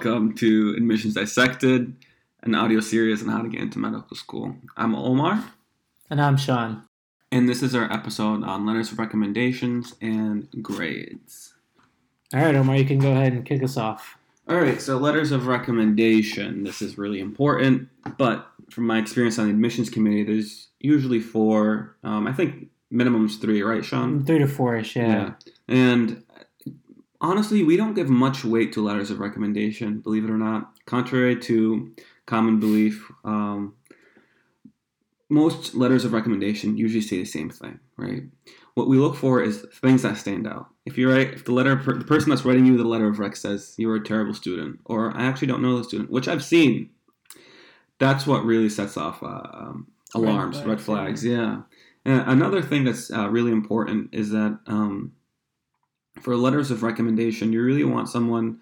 Hello, everybody, and welcome to Admissions Dissected, an audio series on how to get into medical school. I'm Omar, And I'm Sean. and this is our episode on letters of recommendations and grades. All right, Omar, you can go ahead and kick us off. All right, so letters of recommendation. This is really important, but from my experience on the admissions committee, there's usually four. Um, I think minimum's three, right, Sean? Three to four-ish, yeah. And honestly, we don't give much weight to letters of recommendation, believe it or not. Contrary to common belief, um, most letters of recommendation usually say the same thing, right? What we look for is things that stand out. If you write, if the letter, the person that's writing you the letter of rec says you're a terrible student, or I actually don't know the student, which I've seen, that's what really sets off uh, um, Red alarms, flags, red flags. Yeah. And another thing that's uh, really important is that um, for letters of recommendation, you really want someone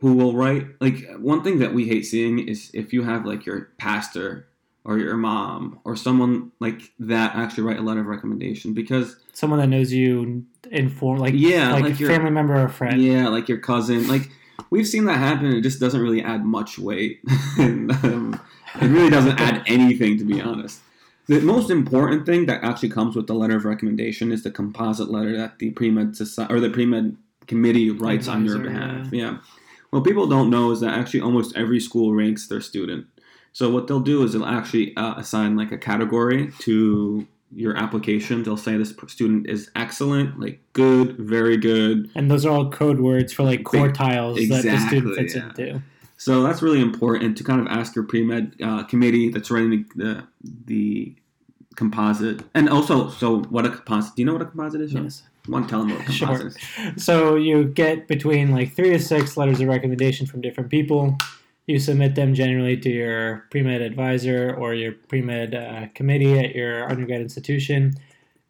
who will write. Like one thing that we hate seeing is if you have like your pastor or your mom or someone like that actually write a letter of recommendation because Someone that knows you inform, like Yeah, like, like your- family member or friend. yeah, like your cousin, like we've seen that happen. It just doesn't really add much weight. and, um, it really doesn't add anything, to be honest. The most important thing that actually comes with the letter of recommendation is the composite letter that the pre med society or the pre med committee writes on your behalf. Yeah. What people don't know is that actually almost every school ranks their student. So what they'll do is they'll actually uh, assign like a category to your application. They'll say this student is excellent, like good, very good, And those are all code words for like quartiles that the student fits yeah. into. So that's really important to kind of ask your pre med uh, committee that's writing the, the the composite, and also so what a composite. Do you know what a composite is? Yes. Want to tell them what a Sure. composite is? So you get between like three to six letters of recommendation from different people. You submit them generally to your pre-med advisor or your pre-med uh, committee at your undergrad institution,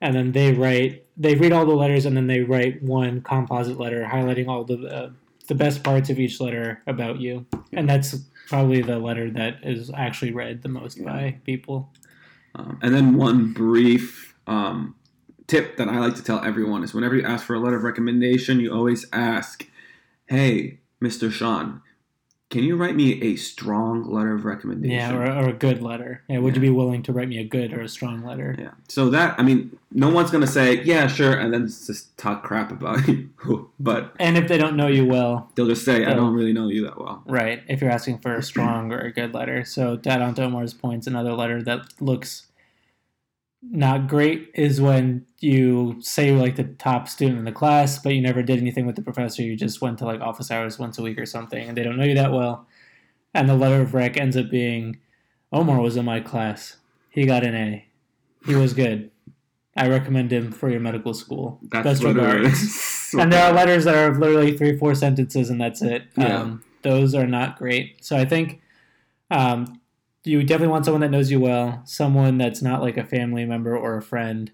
and then they write. They read all the letters and then they write one composite letter highlighting all the uh, the best parts of each letter about you, and that's probably the letter that is actually read the most by people. Um, and then one brief um, tip that I like to tell everyone is whenever you ask for a letter of recommendation, you always ask, "Hey, Mr. Sean, can you write me a strong letter of recommendation?" Yeah, or, or a good letter. Yeah, would you be willing to write me a good or a strong letter? Yeah. So that I mean, no one's gonna say yeah, sure, and then just talk crap about you. but And if they don't know you well, they'll just say, I don't really know you that well. Right, if you're asking for a strong or a good letter. So, to add on to Omar's points, another letter that looks not great is when you say you're like the top student in the class, but you never did anything with the professor. You just went to like office hours once a week or something, and they don't know you that well. And the letter of rec ends up being Omar was in my class. He got an A. He was good. I recommend him for your medical school. That's Best regards. and there are letters that are literally three, four sentences, and that's it. Yeah. Um, those are not great. So I think um, you definitely want someone that knows you well, someone that's not like a family member or a friend.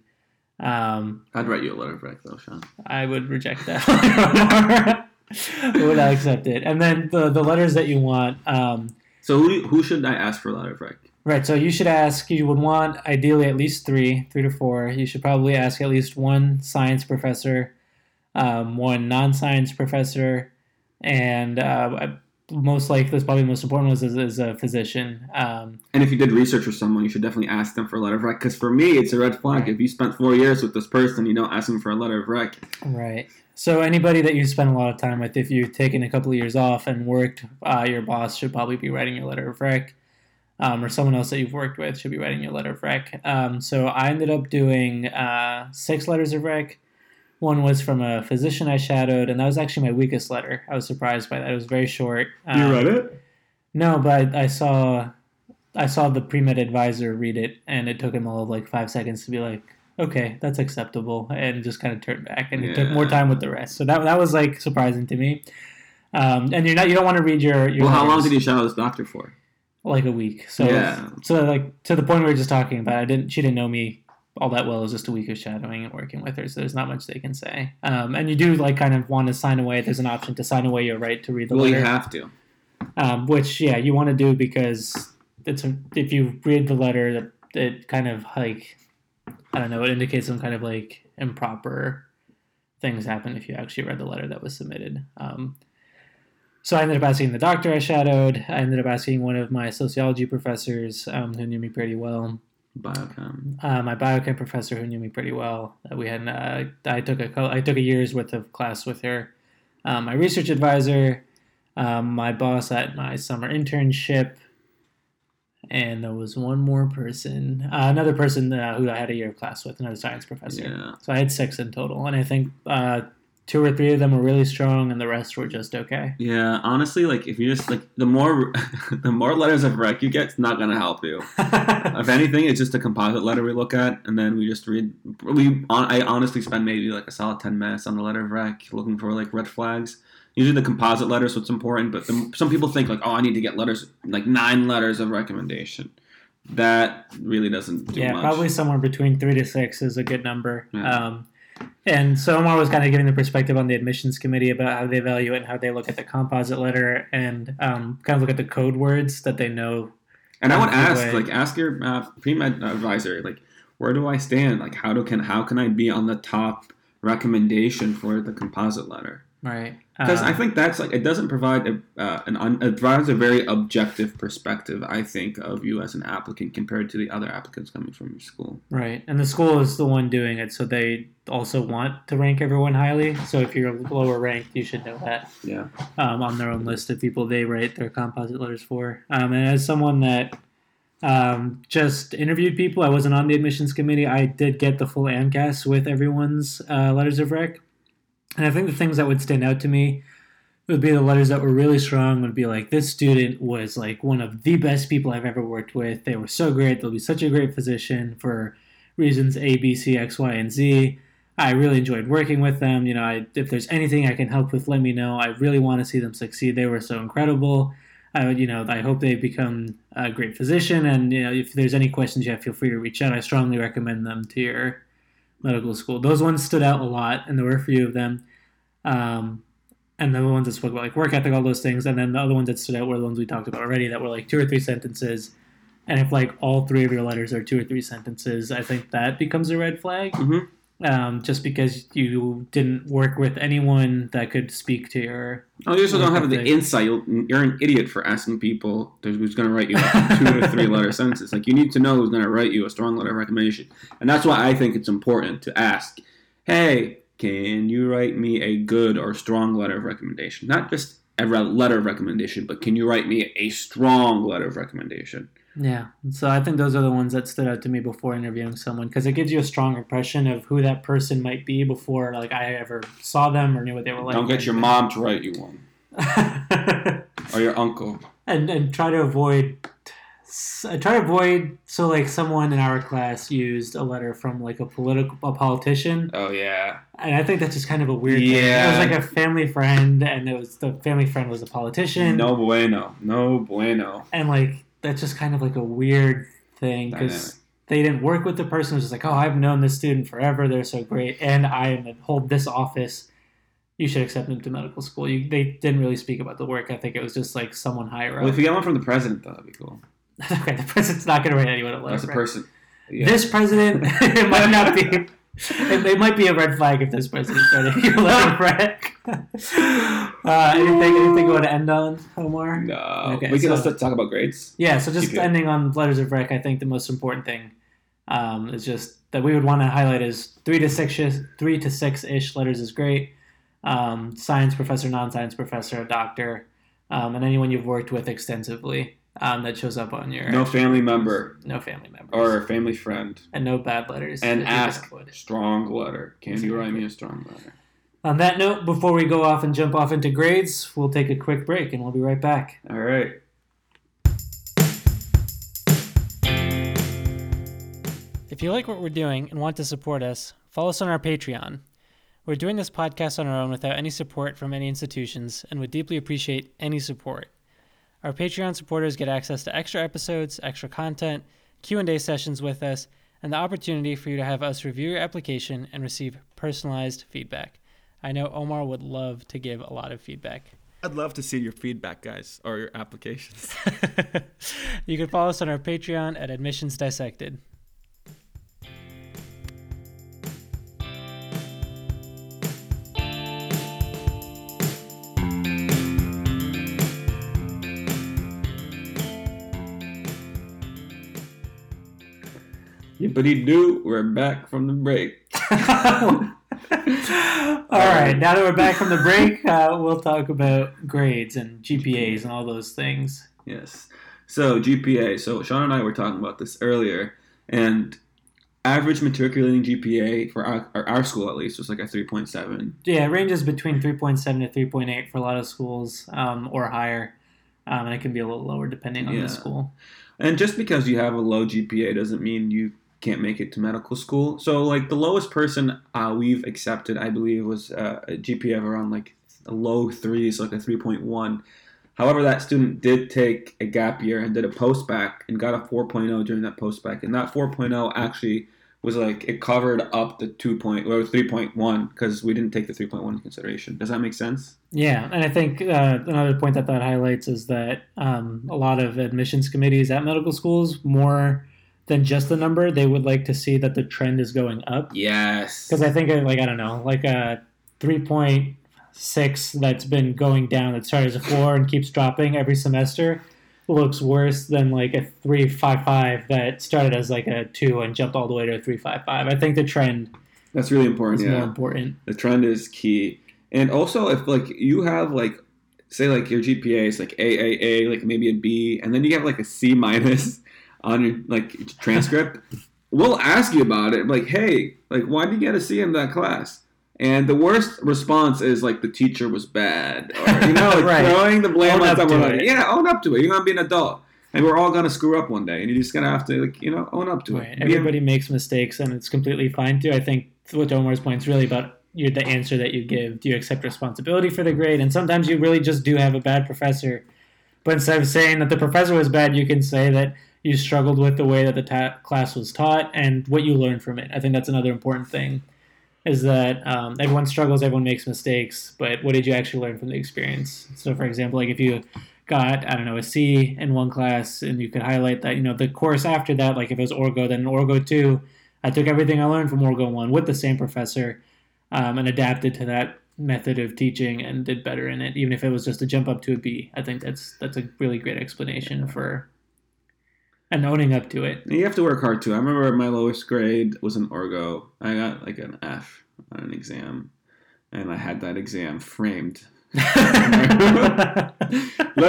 Um, I'd write you a letter of rec though, Sean. I would reject that. I would not accept it. And then the the letters that you want. Um, So who, who should I ask for a letter of rec? Right, so you should ask, you would want ideally at least three, three to four. You should probably ask at least one science professor, um, one non science professor, and uh, most likely, this probably the most important one is, is a physician. Um, And if you did research with someone, you should definitely ask them for a letter of rec. Because for me, it's a red flag. If you spent four years with this person, you don't ask them for a letter of rec. right. So, anybody that you spend a lot of time with, if you've taken a couple of years off and worked, uh, your boss should probably be writing your letter of rec. Um, or someone else that you've worked with should be writing your letter of rec. Um, so I ended up doing uh, six letters of rec. One was from a physician I shadowed, and that was actually my weakest letter. I was surprised by that. It was very short. Um, you read it? No, but I, I saw, I saw the pre med advisor read it, and it took him all of like five seconds to be like, "Okay, that's acceptable," and just kind of turned back, and he took more time with the rest. So that that was like surprising to me. Um, and you're not, you don't want to read your your Well, how long did you shadow this doctor for? like a week. So Yeah. so like to the point we were just talking about, I didn't. She didn't know me all that well. is just a week of shadowing and working with her, so there's not much they can say. Um, and you do like kind of want to sign away. There's an option to sign away your right to read the letter. Well, you have to. um, which yeah, you want to do because it's a, if you read the letter, that it kind of like I don't know, it indicates some kind of like improper things happen if you actually read the letter that was submitted. Um, so I ended up asking the doctor I shadowed. I ended up asking one of my sociology professors um, who knew me pretty well. Biochem. Uh, my biochem professor who knew me pretty well. We had uh, I took a co- I took a year's worth of class with her. Um, my research advisor, um, my boss at my summer internship, and there was one more person, uh, another person uh, who I had a year of class with, another science professor. Yeah. So I had six in total, and I think uh, two or three of them were really strong, and the rest were just okay. Yeah, honestly, like if you just like the more the more letters of rec you get, it's not gonna help you. if anything, it's just a composite letter we look at, and then we just read. We on, I honestly spend maybe like a solid ten minutes on the letter of rec, looking for like red flags. Usually the composite letter, so it's important, but the, some people think like, oh, I need to get letters like nine letters of recommendation. That really doesn't do yeah, much. probably somewhere between three to six is a good number. Yeah. Um, and so Omar was kind of giving the perspective on the admissions committee about how they evaluate and how they look at the composite letter and um, kind of look at the code words that they know. And I would ask, way. like, ask your uh, pre med advisor, like, where do I stand? Like, how do can how can I be on the top recommendation for the composite letter? Right. Because Um, I think that's like it doesn't provide a, uh, an un, it provides a very objective perspective. I think of you as an applicant compared to the other applicants coming from your school. Right. And the school is the one doing it, so they also want to rank everyone highly. So if you're lower ranked, you should know that. Yeah. um, on their own list of people they write their composite letters for. Um, and as someone that um, just interviewed people, I wasn't on the admissions committee. I did get the full AMCAS with everyone's uh, letters of rec. And I think the things that would stand out to me would be the letters that were really strong would be like this student was like one of the best people I've ever worked with. They were so great. They'll be such a great physician for reasons A, B, C, X, Y, and Z. I really enjoyed working with them. You know, I, if there's anything I can help with, let me know. I really want to see them succeed. They were so incredible. I would, you know, I hope they become a great physician. And you know, if there's any questions you have, feel free to reach out. I strongly recommend them to your medical school. Those ones stood out a lot, and there were a few of them. Um, and the ones that spoke about like work ethic, all those things, and then the other ones that stood out were the ones we talked about already that were like two or three sentences. And if like all three of your letters are two or three sentences, I think that becomes a red flag Mhm. Um, just because you didn't work with anyone that could speak to your. Oh, you also don't have the insight. You'll- You're an idiot for asking people who's going to write you like two or three letter sentences. Like you need to know who's going to write you a strong letter of recommendation, and that's why I think it's important to ask. Hey, can you write me a good or strong letter of recommendation? Not just a letter of recommendation, but can you write me a strong letter of recommendation? Yeah, so I think those are the ones that stood out to me before interviewing someone because it gives you a strong impression of who that person might be before like I ever saw them or knew what they were like. Don't get your mom to write you one or your uncle. and and try to avoid I try to avoid so like someone in our class used a letter from like a political a politician Oh yeah, and I think that's just kind of a weird thing. Yeah. It was like a family friend and it was the family friend was a politician no bueno, no bueno. and like that's just kind of like a weird thing because they didn't work with the person. It was just like, oh, I've known this student forever. They're so great, and I am hold this office. You should accept them to medical school. You, they didn't really speak about the work. I think it was just like someone higher Well, up. if you get one from the president, though, that'd be cool. okay, the president's not going to write anyone a letter. That's a person. Yeah. This president, it might not be. It, it might be a red flag if this president's writing you a letter, Brett. uh, anything, anything you want to end on, Omar? No. Okay, we can so- also talk about grades. Yeah, so just ending on letters of rec, I think the most important thing um, is just that we would want to highlight is three to six, three to six ish letters is great. Um, science professor, non-science professor, a doctor, um, and anyone you've worked with extensively um, that shows up on your No family member no family member, or family friend. and no bad letters. And that you can ask strong letter. Can you write me a strong letter? On that note, before we go off and jump off into grades, we'll take a quick break and we'll be right back. All right. If you like what we're doing and want to support us, follow us on our Patreon. We're doing this podcast on our own without any support from any institutions and would deeply appreciate any support. Our Patreon supporters get access to extra episodes, extra content, Q&A sessions with us, and the opportunity for you to have us review your application and receive personalized feedback. I know Omar would love to give a lot of feedback. I'd love to see your feedback, guys, or your applications. you can follow us on our Patreon at Admissions Dissected. Yippity doo, we're back from the break. All right, now that we're back from the break, uh, we'll talk about grades and GPAs and all those things. Yes. So GPA. So Sean and I were talking about this earlier, and average matriculating GPA for our, our, school at least was like a three point seven. Yeah, it ranges between 3.7 to 3.8 for a lot of schools um, or higher. Um, and it can be a little lower depending on Yeah. the school. And just because you have a low GPA doesn't mean you can't make it to medical school. So like the lowest person uh, we've accepted, I believe, was uh, a GPA of around like a low threes, like a three point one. However, that student did take a gap year and did a post bac and got a 4.0 during that post bac, and that 4.0 actually was like it covered up the two point or 3.1 because we didn't take the 3.1 into consideration. Does that make sense? Yeah, and I think uh, another point that that highlights is that um, a lot of admissions committees at medical schools, more than just the number, they would like to see that the trend is going up. Yes. Because I think, uh, like, I don't know, like a 3.6 that's been going down, that started as a 4 and keeps dropping every semester, looks worse than like a 3.55 that started as like a 2 and jumped all the way to a 3.55. I think the trend That's really important. is yeah. more important. the trend is key and also if like you have like say like your gpa is like aaa like maybe a b and then you have like a c minus on your like transcript we'll ask you about it like hey like why did you get a c in that class and the worst response is like the teacher was bad or you know like Right. throwing the blame Own on someone like, yeah own up to it you're gonna be an adult and we're all gonna screw up one day and you're just gonna have to like you know own up to Right. it Everybody makes mistakes, and it's completely fine too. I think what Omar's point is really about you, the answer that you give. Do you accept responsibility for the grade? And sometimes you really just do have a bad professor. But instead of saying that the professor was bad, you can say that you struggled with the way that the ta- class was taught and what you learned from it. I think that's another important thing. Is that um, everyone struggles, everyone makes mistakes, but what did you actually learn from the experience? So, for example, like if you got I don't know a C in one class, and you could highlight that you know the course after that, like if it was Orgo, then Orgo two, I took everything I learned from Orgo one with the same professor, um, and adapted to that method of teaching and did better in it, even if it was just a jump up to a B. I think that's that's a really great explanation for and owning up to it. You have to work hard too. I remember my lowest grade was an Orgo. I got like an F on an exam, and I had that exam framed. Let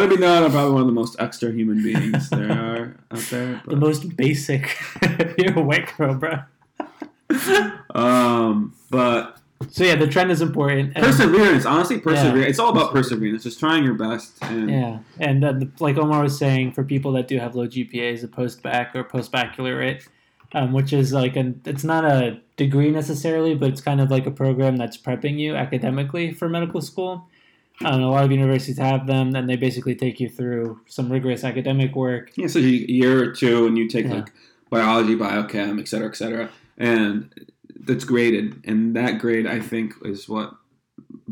it be known, I'm probably one of the most extra human beings there are out there. the most basic. You're a white girl, bro. um, but So yeah, the trend is important. and- perseverance, honestly, perseverance. It's all about perseverance. Just trying your best. And Yeah, and the, like Omar was saying, for people that do have low GPAs, a post bac or post baccalaureate, um, which is like an it's not a degree necessarily, but it's kind of like a program that's prepping you academically for medical school. Um, a lot of universities have them, and they basically take you through some rigorous academic work. yeah, so a year or two, and you take Yeah. like biology, biochem, et cetera, et cetera, and that's graded. And that grade, I think, is what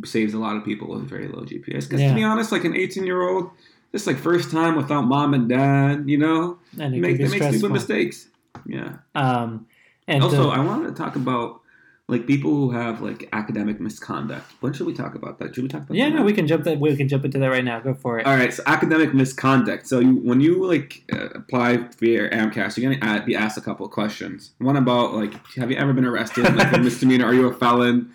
saves a lot of people with very low GPAs. Because Yeah. to be honest, like an 18 year old, just like first time without mom and dad, you know, And it make, it makes stupid mistakes. Yeah. Um, and also, uh, I wanted to talk about like people who have like academic misconduct. When should we talk about that? Should we talk about yeah, that? no, we can jump that. We can jump into that right now. Go for it. All right, so academic misconduct. So you, when you like uh, apply for your AMCAS, you're gonna be asked a couple of questions. One about like, have you ever been arrested? Like a misdemeanor? Are you a felon?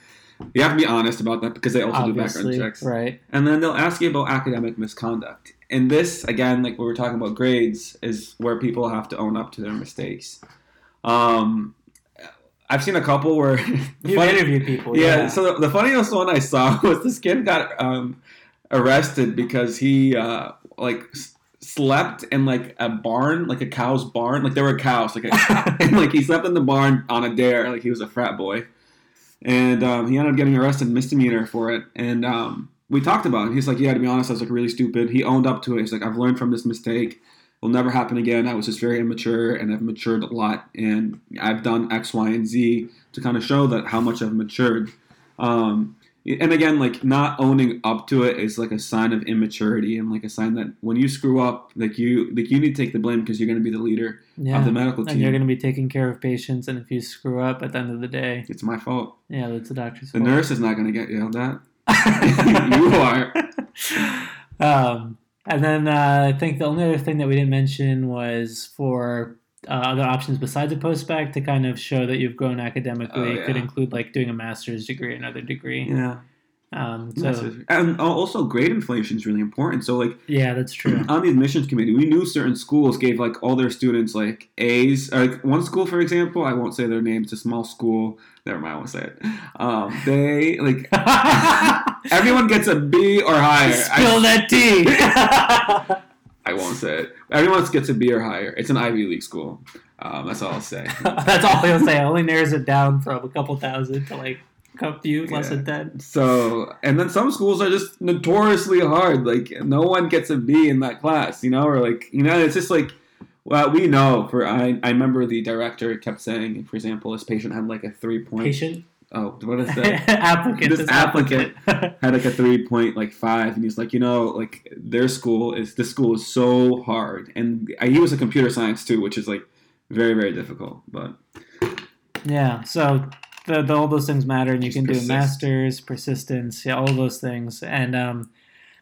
You have to be honest about that because they also do background checks. right? And then they'll ask you about academic misconduct. And this, again, like we were talking about grades, is where people have to own up to their mistakes. Um, I've seen a couple where You interviewed people. yeah, Yeah. So the, the funniest one I saw was this kid got um, arrested because he uh, like s- slept in like a barn, like a cow's barn. Like there were cows, like a, and like he slept in the barn on a dare, like he was a frat boy, and um, he ended up getting arrested misdemeanor for it. And um, we talked about it. He's like, yeah, to be honest, I was like really stupid. He owned up to it. He's like, I've learned from this mistake. Will never happen again. I was just very immature, and I've matured a lot, and I've done X, Y, and Z to kind of show that how much I've matured. Um, and again, like not owning up to it is like a sign of immaturity, and like a sign that when you screw up, like you, like you need to take the blame because you're going to be the leader yeah. of the medical team, and you're going to be taking care of patients, and if you screw up at the end of the day, It's my fault. yeah, that's the doctor's fault. The fault. nurse is not going to get yelled at. you are. Um, and then uh, I think the only other thing that we didn't mention was for uh, other options besides a postbac to kind of show that you've grown academically. Oh, It could include like doing a master's degree, another degree. Yeah. Um, so and also grade inflation is really important. So like yeah, that's true. on the admissions committee, we knew certain schools gave like all their students like A's. Like one school, for example, I won't say their name. It's a small school. Never mind, I won't say it. Um, they like everyone gets a B or higher. Spill I, that tea. I won't say it. Everyone gets a B or higher. It's an Ivy League school. Um, that's all I'll say. that's all he'll say. Only narrows it down from a couple thousand to like a few, less Yeah. than ten. So, and then some schools are just notoriously hard. Like, no one gets a B in that class, you know, or like, you know, it's just like, well, we know. For I, I remember the director kept saying, for example, this patient had like a three point. Patient Oh, what is that? applicant. This this applicant. had like a three point like five, and he's like, you know, like their school is this school is so hard, and I, he was a computer science too, which is like very very difficult. But Yeah, so the, the, all those things matter, and you can do persist. a master's, persistence, yeah, all those things. And um,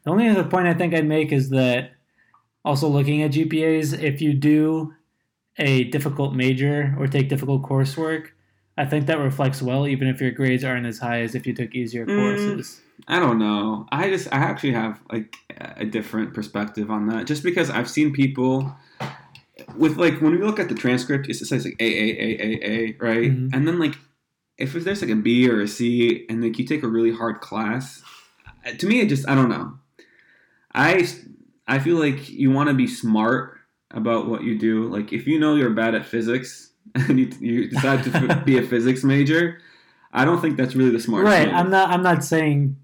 the only other point I think I'd make is that also looking at GPAs, if you do a difficult major or take difficult coursework, I think that reflects well, even if your grades aren't as high as if you took easier Mm. courses. I don't know. I just I actually have like a different perspective on that. Just because I've seen people with like when we look at the transcript, it says like A A A A A, right? Mhm. And then like if there's like a B or a C, and like you take a really hard class, uh, to me it just I don't know. I I feel like you want to be smart about what you do. Like if you know you're bad at physics and you, you decide to be a physics major, I don't think that's really the smart. Right. I'm not. I'm not saying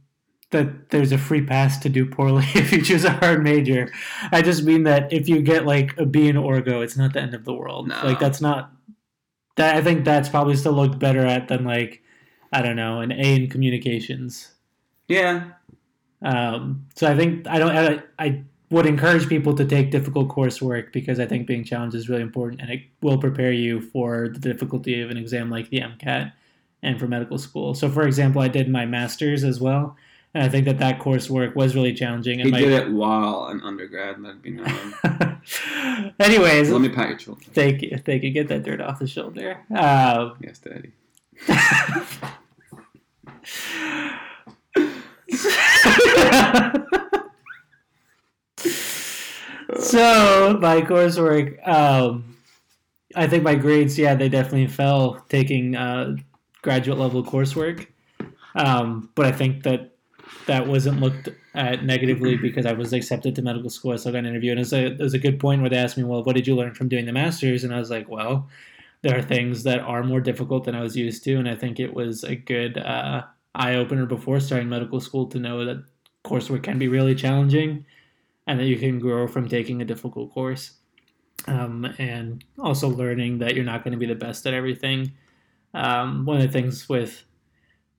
that there's a free pass to do poorly if you choose a hard major. I just mean that if you get like a B in Orgo, it's not the end of the world. No. Like that's not. That I think that's probably still looked better at than like I don't know an A in communications. Yeah, Um, so I think I don't. I, I would encourage people to take difficult coursework because I think being challenged is really important and it will prepare you for the difficulty of an exam like the MCAT and for medical school. So, for example, I did my master's as well, and I think that that coursework was really challenging. He And my, did it while an undergrad, that'd be known. anyways, Let me pat your shoulder. thank you, thank you. Get that dirt off the shoulder. Um, Yes, Daddy. so my coursework, um, I think my grades, yeah, they definitely fell taking uh, graduate level coursework. Um, but I think that that wasn't looked at negatively because I was accepted to medical school. So I got an interview, and it was, a, it was a good point where they asked me, "Well, what did you learn from doing the masters?" And I was like, "Well, there are things that are more difficult than I was used to," and I think it was a good uh, eye opener before starting medical school to know that coursework can be really challenging, and that you can grow from taking a difficult course. Um, and also learning that you're not going to be the best at everything. Um, one of the things with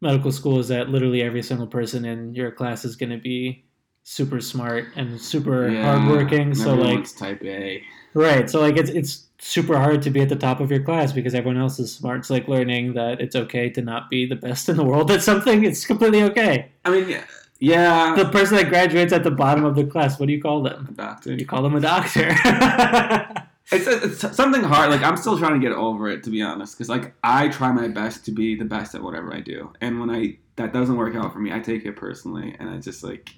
medical school is that literally every single person in your class is going to be super smart and super hardworking. So like, type A. right. So like, it's it's super hard to be at the top of your class because everyone else is smart. It's like learning that it's okay to not be the best in the world at something. It's completely okay. I mean, yeah. The person that graduates at the bottom of the class, what do you call them? A doctor. You call them a doctor. It's, it's something hard. Like I'm still trying to get over it, to be honest. Because like I try my best to be the best at whatever I do, and when I that doesn't work out for me, I take it personally, and I just like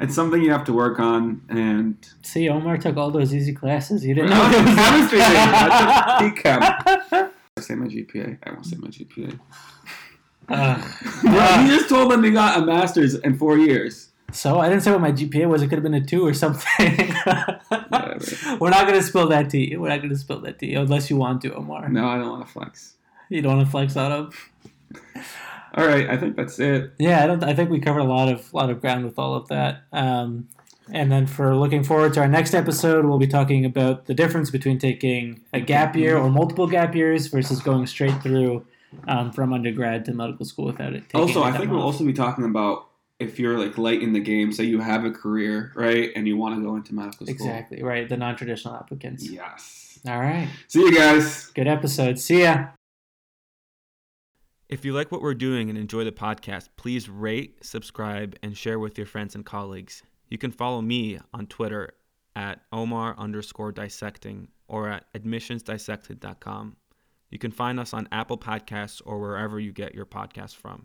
it's something you have to work on. And See, Omar took all those easy classes. You didn't know. chemistry. I took PChem. I say my GPA. I won't say my GPA. Ugh. Bro, you just told them you got a master's in four years. so I didn't say what my GPA was. It could have been a two or something. We're not gonna spill that tea. We're not gonna spill that tea unless you want to, Omar. No, I don't want to flex. You don't want to flex out of. All right, I think that's it. Yeah, I don't. I think we covered a lot of lot of ground with all of that. Um, and then for looking forward to our next episode, we'll be talking about the difference between taking a gap year or multiple gap years versus going straight through um, from undergrad to medical school without it. Also, the I time think we'll also be talking about if you're like late in the game, say you have a career, right, and you want to go into medical school. exactly right the non-traditional applicants. Yes. All right, See you guys. good episode. See ya. If you like what we're doing and enjoy the podcast, please rate, subscribe, and share with your friends and colleagues. You can follow me on Twitter at Omar underscore dissecting or at admissionsdissected.com. You can find us on Apple Podcasts or wherever you get your podcasts from.